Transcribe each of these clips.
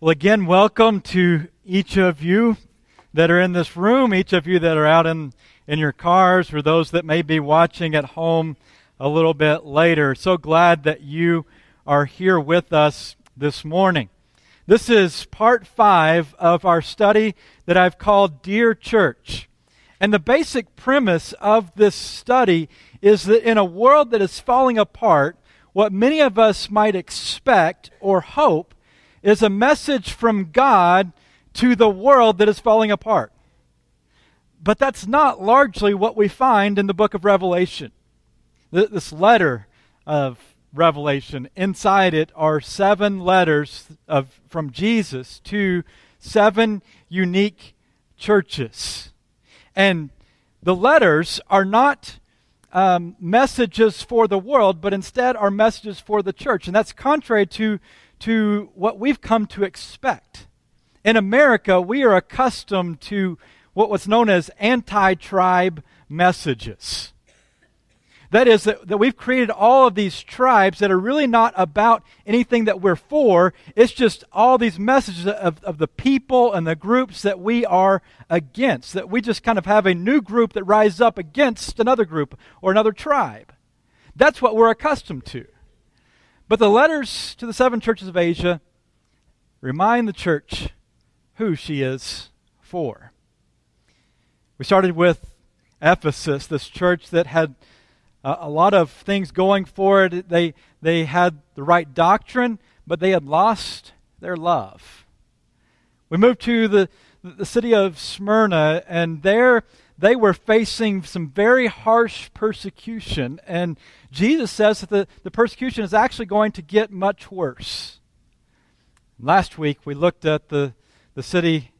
Well, again, welcome to each of you that are in this room, each of you that are out in, in your cars, or those that may be watching at home a little bit later. So glad that you are here with us this morning. This is part five of our study that I've called Dear Church. And the basic premise of this study is that in a world that is falling apart, what many of us might expect or hope is a message from God to the world that is falling apart. But that's not largely what we find in the book of Revelation. This letter of Revelation, inside it are seven letters of, from Jesus to seven unique churches. And the letters are not um, messages for the world, but instead are messages for the church. And that's contrary to to what we've come to expect. In America, we are accustomed to what was known as anti tribe messages. That is, that, that we've created all of these tribes that are really not about anything that we're for. It's just all these messages of, of the people and the groups that we are against. That we just kind of have a new group that rises up against another group or another tribe. That's what we're accustomed to. But the letters to the seven churches of Asia remind the church who she is for. We started with Ephesus, this church that had a, a lot of things going for it. They, they had the right doctrine, but they had lost their love. We moved to the, the city of Smyrna, and there they were facing some very harsh persecution. And Jesus says that the, the persecution is actually going to get much worse. Last week, we looked at the, the city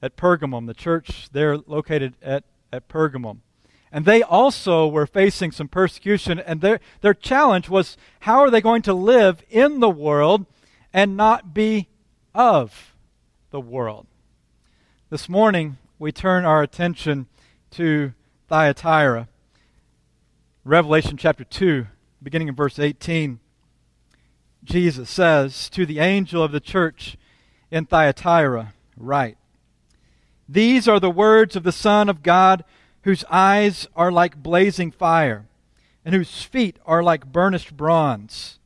at Pergamum, the church there located at, at Pergamum. And they also were facing some persecution, and their, their challenge was how are they going to live in the world and not be of the world? This morning, we turn our attention to Thyatira. Revelation chapter 2, beginning in verse 18, Jesus says, To the angel of the church in Thyatira, write, These are the words of the Son of God, whose eyes are like blazing fire, and whose feet are like burnished bronze.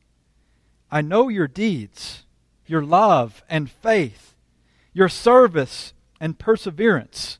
I know your deeds, your love and faith, your service and perseverance,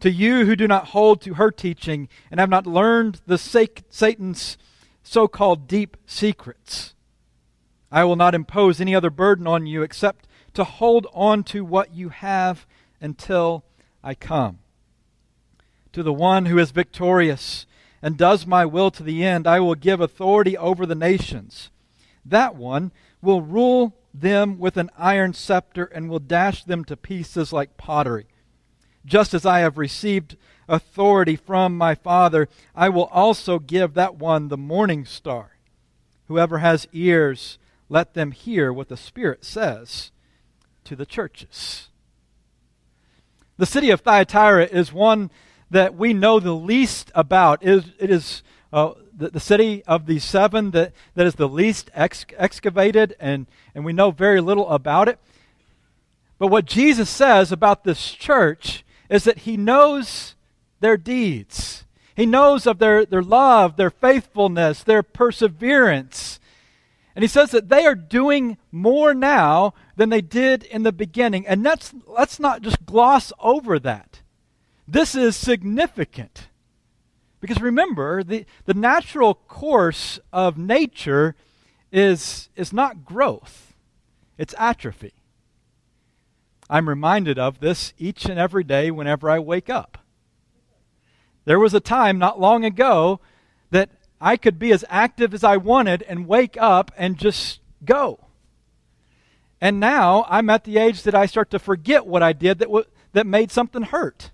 to you who do not hold to her teaching and have not learned the Satan's so called deep secrets. I will not impose any other burden on you except to hold on to what you have until I come. To the one who is victorious and does my will to the end, I will give authority over the nations. That one will rule them with an iron scepter and will dash them to pieces like pottery. Just as I have received authority from my Father, I will also give that one the morning star. Whoever has ears, let them hear what the Spirit says to the churches. The city of Thyatira is one that we know the least about. It is, it is uh, the, city of the seven that, that is the least ex- excavated, and, and we know very little about it. But what Jesus says about this church is that he knows their deeds. He knows of their, their love, their faithfulness, their perseverance. And he says that they are doing more now than they did in the beginning. And let's, let's not just gloss over that. This is significant. Because remember, the, the natural course of nature is, is not growth, it's atrophy. I'm reminded of this each and every day whenever I wake up. There was a time not long ago that I could be as active as I wanted and wake up and just go. And now I'm at the age that I start to forget what I did that, w- that made something hurt.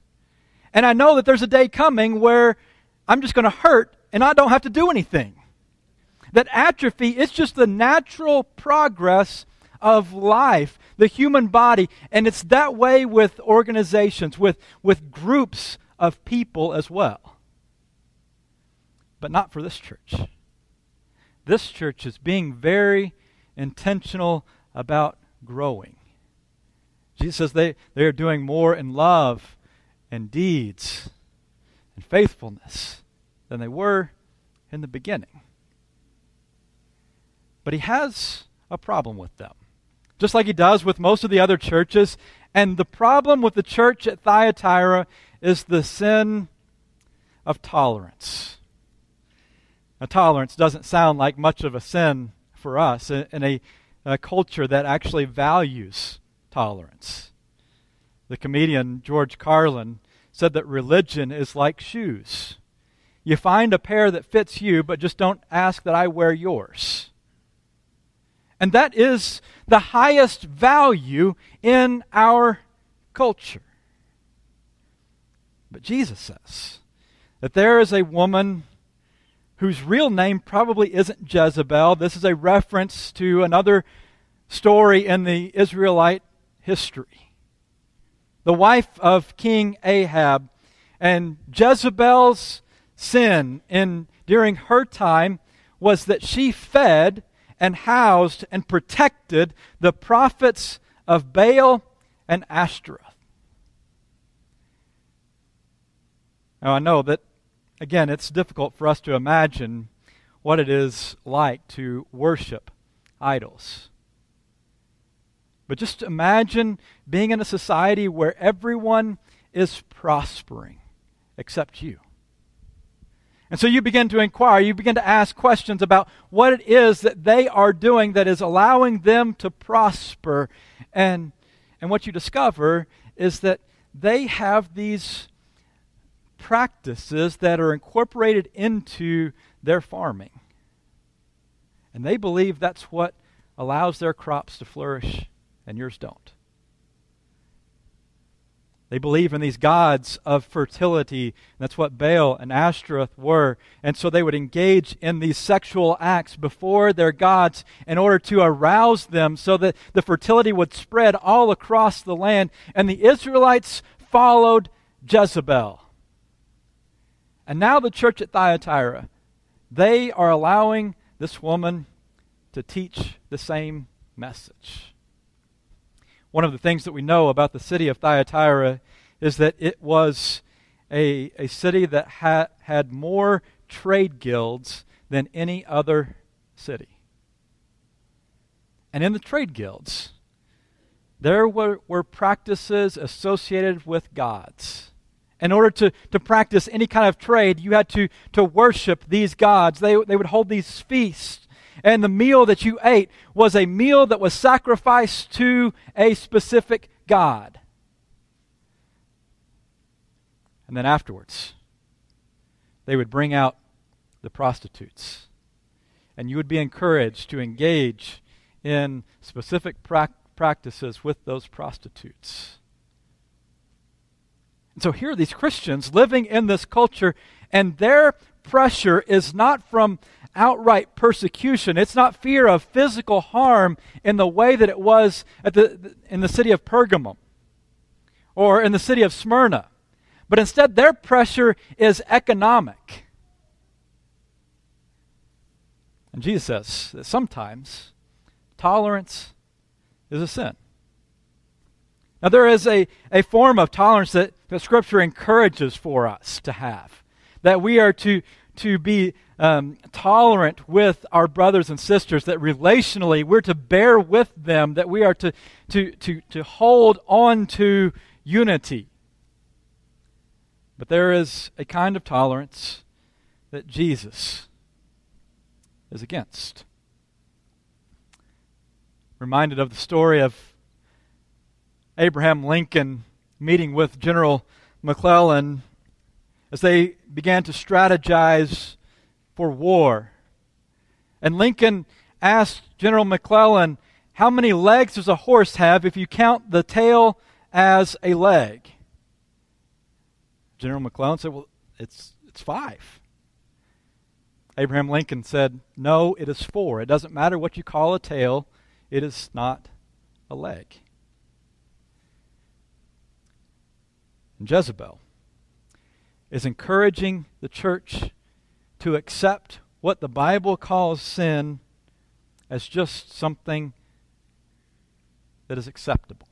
And I know that there's a day coming where I'm just going to hurt and I don't have to do anything. That atrophy is just the natural progress of life, the human body. And it's that way with organizations, with, with groups of people as well. But not for this church. This church is being very intentional about growing. Jesus says they, they are doing more in love and deeds and faithfulness than they were in the beginning. But he has a problem with them, just like he does with most of the other churches. And the problem with the church at Thyatira is the sin of tolerance. Now, tolerance doesn't sound like much of a sin for us in a, a culture that actually values tolerance. The comedian George Carlin said that religion is like shoes. You find a pair that fits you, but just don't ask that I wear yours. And that is the highest value in our culture. But Jesus says that there is a woman whose real name probably isn't Jezebel. This is a reference to another story in the Israelite history. The wife of King Ahab and Jezebel's sin in during her time was that she fed and housed and protected the prophets of Baal and Ashtaroth. Now, I know that, again, it's difficult for us to imagine what it is like to worship idols. But just imagine being in a society where everyone is prospering except you. And so you begin to inquire, you begin to ask questions about what it is that they are doing that is allowing them to prosper. And, and what you discover is that they have these practices that are incorporated into their farming. And they believe that's what allows their crops to flourish, and yours don't. They believe in these gods of fertility. That's what Baal and Ashtoreth were. And so they would engage in these sexual acts before their gods in order to arouse them so that the fertility would spread all across the land. And the Israelites followed Jezebel. And now the church at Thyatira, they are allowing this woman to teach the same message. One of the things that we know about the city of Thyatira is that it was a, a city that ha- had more trade guilds than any other city. And in the trade guilds, there were, were practices associated with gods in order to, to practice any kind of trade, you had to, to worship these gods. They, they would hold these feasts. And the meal that you ate was a meal that was sacrificed to a specific god. And then afterwards, they would bring out the prostitutes. And you would be encouraged to engage in specific pra- practices with those prostitutes. And so here are these Christians living in this culture, and their pressure is not from outright persecution. It's not fear of physical harm in the way that it was at the, in the city of Pergamum or in the city of Smyrna. But instead, their pressure is economic. And Jesus says that sometimes tolerance is a sin. Now, there is a, a form of tolerance that, that Scripture encourages for us to have, that we are to, to be um, tolerant with our brothers and sisters, that relationally we're to bear with them, that we are to, to, to, to hold on to unity. But there is a kind of tolerance that Jesus is against. Reminded of the story of Abraham Lincoln meeting with General McClellan as they began to strategize for war. And Lincoln asked General McClellan, How many legs does a horse have if you count the tail as a leg? General McClellan said, Well, it's, it's five. Abraham Lincoln said, No, it is four. It doesn't matter what you call a tail, it is not a leg. And Jezebel is encouraging the church to accept what the Bible calls sin as just something that is acceptable.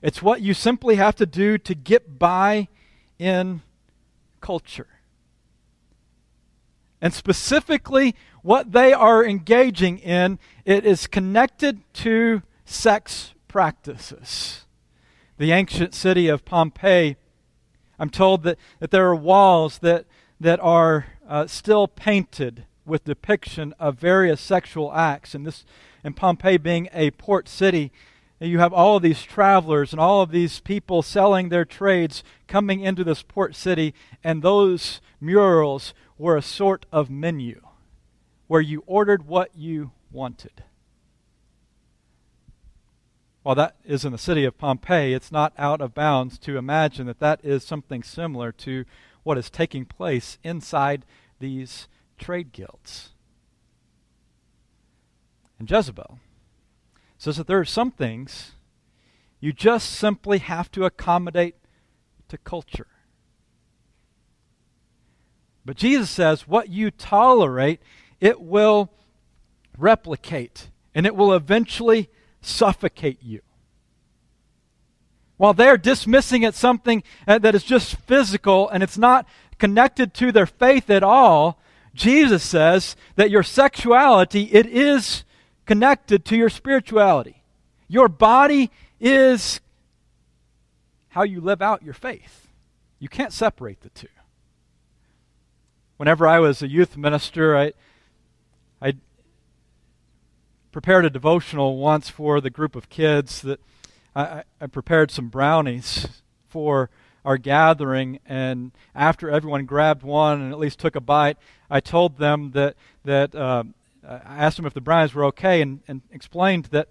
It's what you simply have to do to get by in culture. And specifically, what they are engaging in, it is connected to sex practices. The ancient city of Pompeii, I'm told that, that there are walls that, that are uh, still painted with depiction of various sexual acts. And this, and Pompeii being a port city, you have all of these travelers and all of these people selling their trades coming into this port city, and those murals were a sort of menu where you ordered what you wanted. While that is in the city of Pompeii, it's not out of bounds to imagine that that is something similar to what is taking place inside these trade guilds. And Jezebel says that there are some things you just simply have to accommodate to culture. But Jesus says what you tolerate, it will replicate and it will eventually suffocate you. While they're dismissing it something uh, that is just physical and it's not connected to their faith at all, Jesus says that your sexuality it is connected to your spirituality. Your body is how you live out your faith. You can't separate the two. Whenever I was a youth minister, I, I prepared a devotional once for the group of kids that I, I prepared some brownies for our gathering, and after everyone grabbed one and at least took a bite, I told them that that uh, I asked them if the brownies were okay, and, and explained that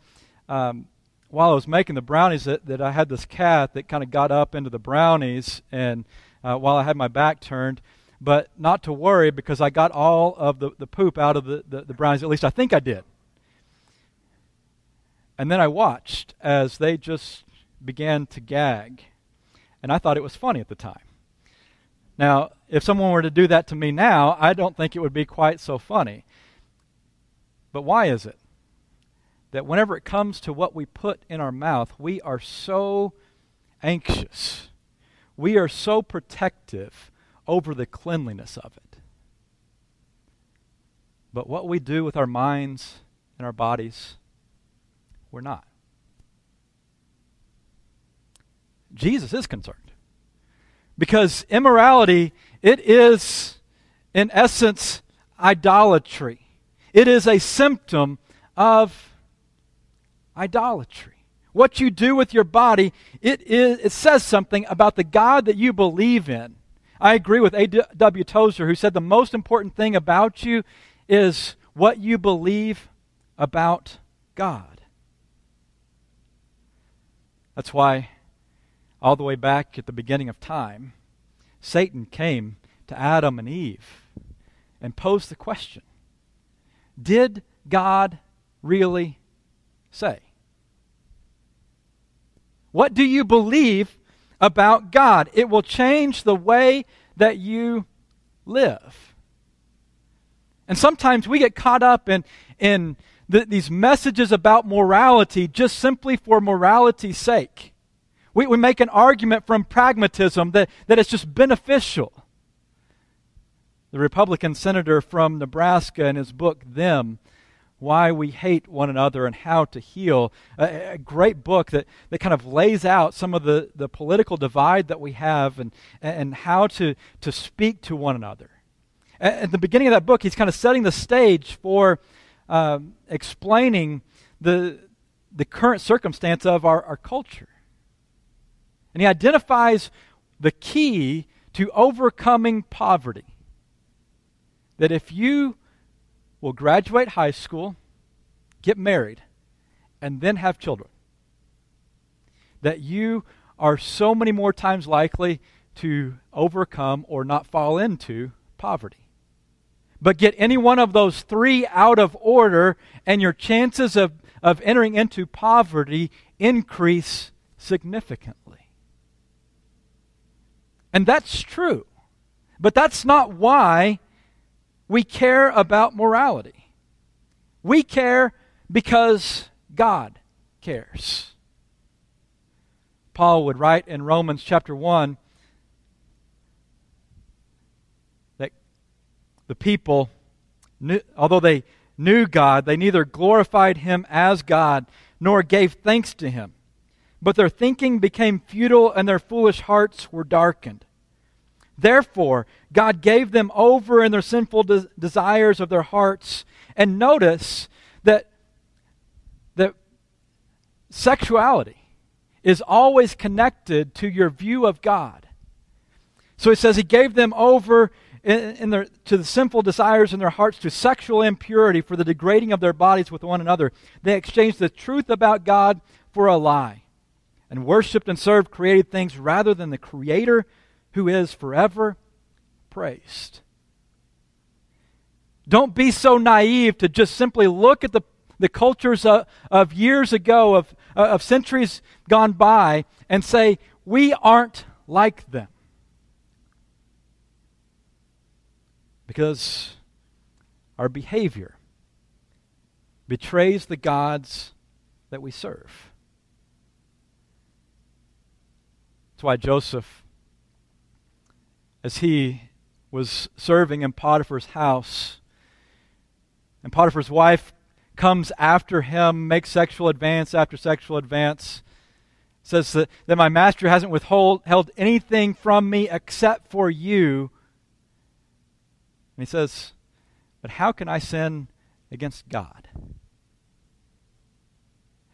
um, while I was making the brownies, that, that I had this cat that kind of got up into the brownies, and uh, while I had my back turned, but not to worry because I got all of the, the poop out of the, the, the brownies. At least I think I did. And then I watched as they just began to gag. And I thought it was funny at the time. Now, if someone were to do that to me now, I don't think it would be quite so funny. But why is it that whenever it comes to what we put in our mouth, we are so anxious? We are so protective over the cleanliness of it. But what we do with our minds and our bodies, we're not. Jesus is concerned. Because immorality, it is, in essence, idolatry. It is a symptom of idolatry. What you do with your body, it, is, it says something about the God that you believe in. I agree with A.W. Tozer, who said the most important thing about you is what you believe about God. That's why, all the way back at the beginning of time, Satan came to Adam and Eve and posed the question Did God really say? What do you believe about God? It will change the way that you live. And sometimes we get caught up in, in the, these messages about morality just simply for morality's sake. We, we make an argument from pragmatism that, that it's just beneficial. The Republican senator from Nebraska, in his book, Them Why We Hate One Another and How to Heal. A, a, great book that, that kind of lays out some of the, the political divide that we have and, and how to, to speak to one another. At the beginning of that book, he's kind of setting the stage for um, explaining the, the current circumstance of our, our culture. And he identifies the key to overcoming poverty. That if you will graduate high school, get married, and then have children, that you are so many more times likely to overcome or not fall into poverty. But get any one of those three out of order, and your chances of, of entering into poverty increase significantly. And that's true. But that's not why we care about morality. We care because God cares. Paul would write in Romans chapter 1 the people, knew, although they knew God, they neither glorified him as God nor gave thanks to him. But their thinking became futile and their foolish hearts were darkened. Therefore, God gave them over in their sinful de- desires of their hearts. And notice that, that sexuality is always connected to your view of God. So he says, He gave them over in, their, to the sinful desires in their hearts, to sexual impurity, for the degrading of their bodies with one another. They exchanged the truth about God for a lie, and worshiped and served created things rather than the Creator who is forever praised. Don't be so naive to just simply look at the, the cultures of, of years ago, of, of centuries gone by, and say, we aren't like them. Because our behavior betrays the gods that we serve. That's why Joseph, as he was serving in Potiphar's house, and Potiphar's wife comes after him, makes sexual advance after sexual advance, says that, that my master hasn't withheld held anything from me except for you and he says, But how can I sin against God?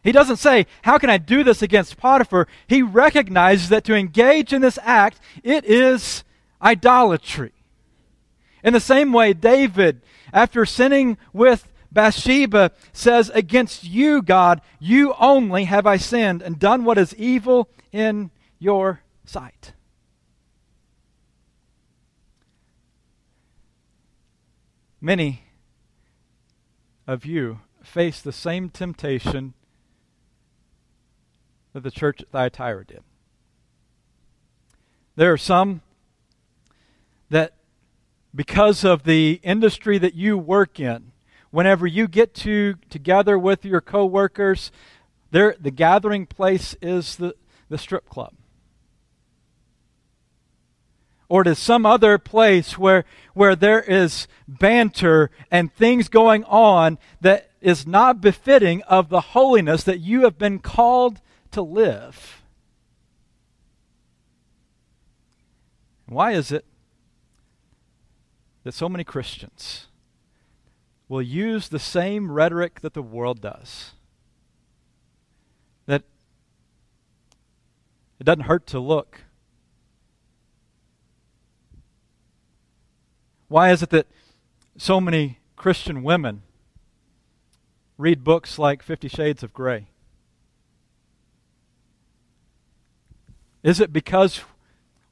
He doesn't say, How can I do this against Potiphar? He recognizes that to engage in this act, it is idolatry. In the same way, David, after sinning with Bathsheba, says, Against you, God, you only have I sinned and done what is evil in your sight. Many of you face the same temptation that the church at Thyatira did. There are some that, because of the industry that you work in, whenever you get to together with your coworkers, there the gathering place is the, the strip club or to some other place where, where there is banter and things going on that is not befitting of the holiness that you have been called to live. Why is it that so many Christians will use the same rhetoric that the world does? That it doesn't hurt to look Why is it that so many Christian women read books like Fifty Shades of Grey? Is it because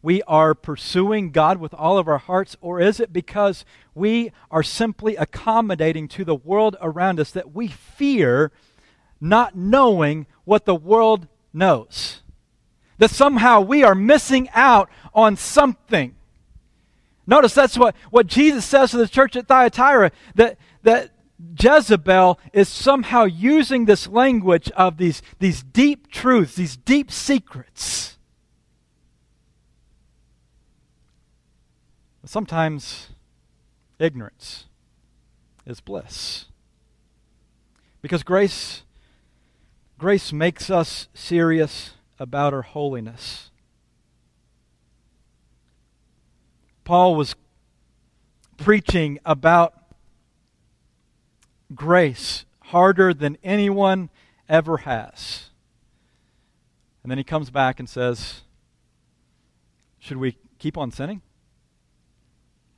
we are pursuing God with all of our hearts, or is it because we are simply accommodating to the world around us that we fear not knowing what the world knows? That somehow we are missing out on something. Notice that's what, what Jesus says to the church at Thyatira that, that Jezebel is somehow using this language of these, these deep truths, these deep secrets. Sometimes ignorance is bliss. Because grace grace makes us serious about our holiness. Paul was preaching about grace harder than anyone ever has. And then he comes back and says, Should we keep on sinning?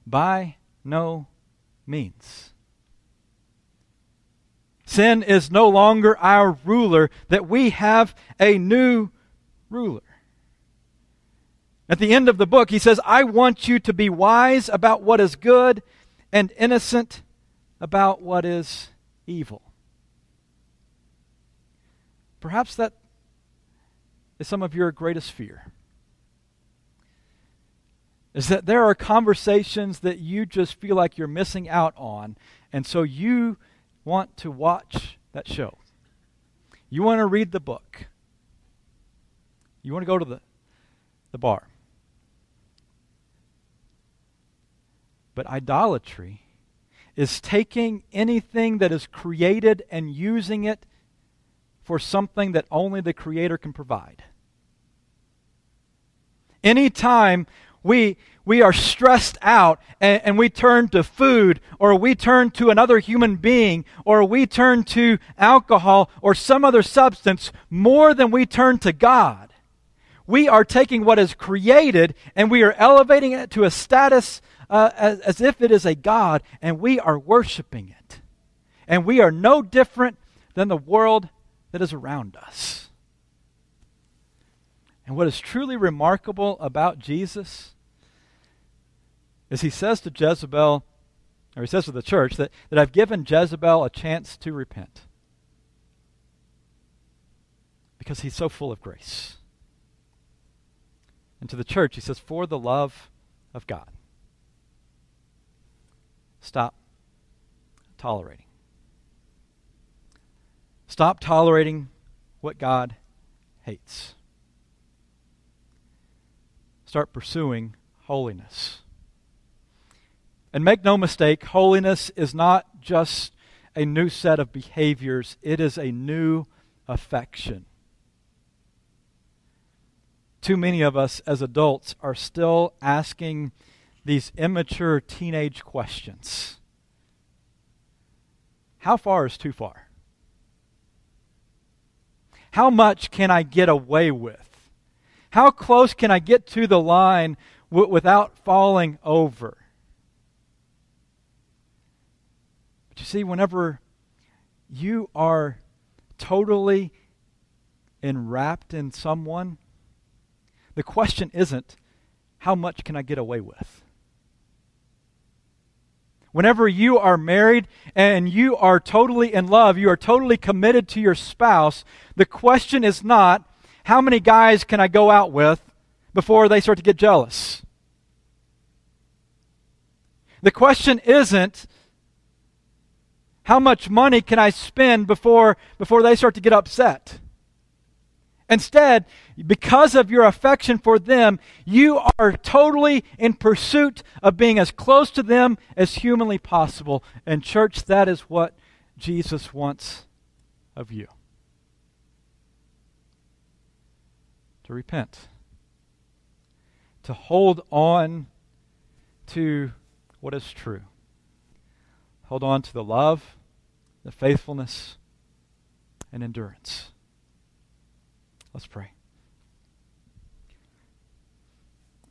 By no means. Sin is no longer our ruler, that we have a new ruler. At the end of the book, he says, I want you to be wise about what is good and innocent about what is evil. Perhaps that is some of your greatest fear. Is that there are conversations that you just feel like you're missing out on, and so you want to watch that show. You want to read the book. You want to go to the, the bar. But idolatry is taking anything that is created and using it for something that only the Creator can provide. Anytime we, we are stressed out and, and, we turn to food or we turn to another human being or we turn to alcohol or some other substance more than we turn to God, we are taking what is created and we are elevating it to a status uh, as, as if it is a God and we are worshiping it. And we are no different than the world that is around us. And what is truly remarkable about Jesus is he says to Jezebel, or he says to the church, that, that I've given Jezebel a chance to repent. Because he's so full of grace. And to the church, he says, for the love of God. Stop tolerating. Stop tolerating what God hates. Start pursuing holiness. And make no mistake, holiness is not just a new set of behaviors, it is a new affection. Too many of us as adults are still asking these immature teenage questions. How far is too far? How much can I get away with? How close can I get to the line w- without falling over? But you see, whenever you are totally enwrapped in someone, the question isn't, how much can I get away with? Whenever you are married and you are totally in love, you are totally committed to your spouse, the question is not, how many guys can I go out with before they start to get jealous? The question isn't, how much money can I spend before, before they start to get upset? Instead, because of your affection for them, you are totally in pursuit of being as close to them as humanly possible. And, church, that is what Jesus wants of you to repent, to hold on to what is true, hold on to the love, the faithfulness, and endurance. Let's pray.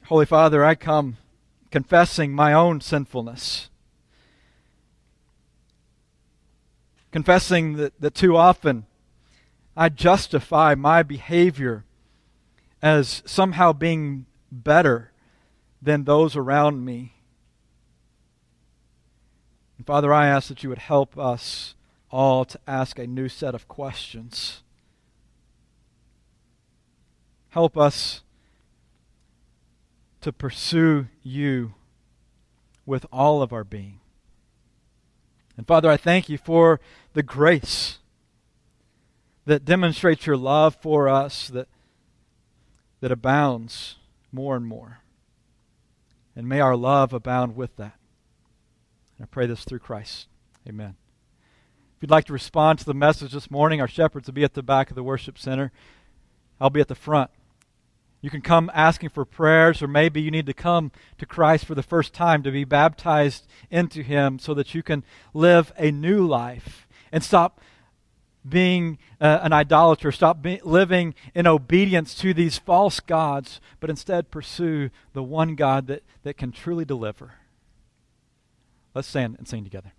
Holy Father, I come confessing my own sinfulness. Confessing that, that too often I justify my behavior as somehow being better than those around me. And Father, I ask that you would help us all to ask a new set of questions. Help us to pursue you with all of our being. And Father, I thank you for the grace that demonstrates your love for us, that, that abounds more and more. And may our love abound with that. And I pray this through Christ. Amen. If you'd like to respond to the message this morning, our shepherds will be at the back of the worship center. I'll be at the front. You can come asking for prayers, or maybe you need to come to Christ for the first time to be baptized into Him so that you can live a new life and stop being uh, an idolater, stop be- living in obedience to these false gods, but instead pursue the one God that, that can truly deliver. Let's stand and sing together.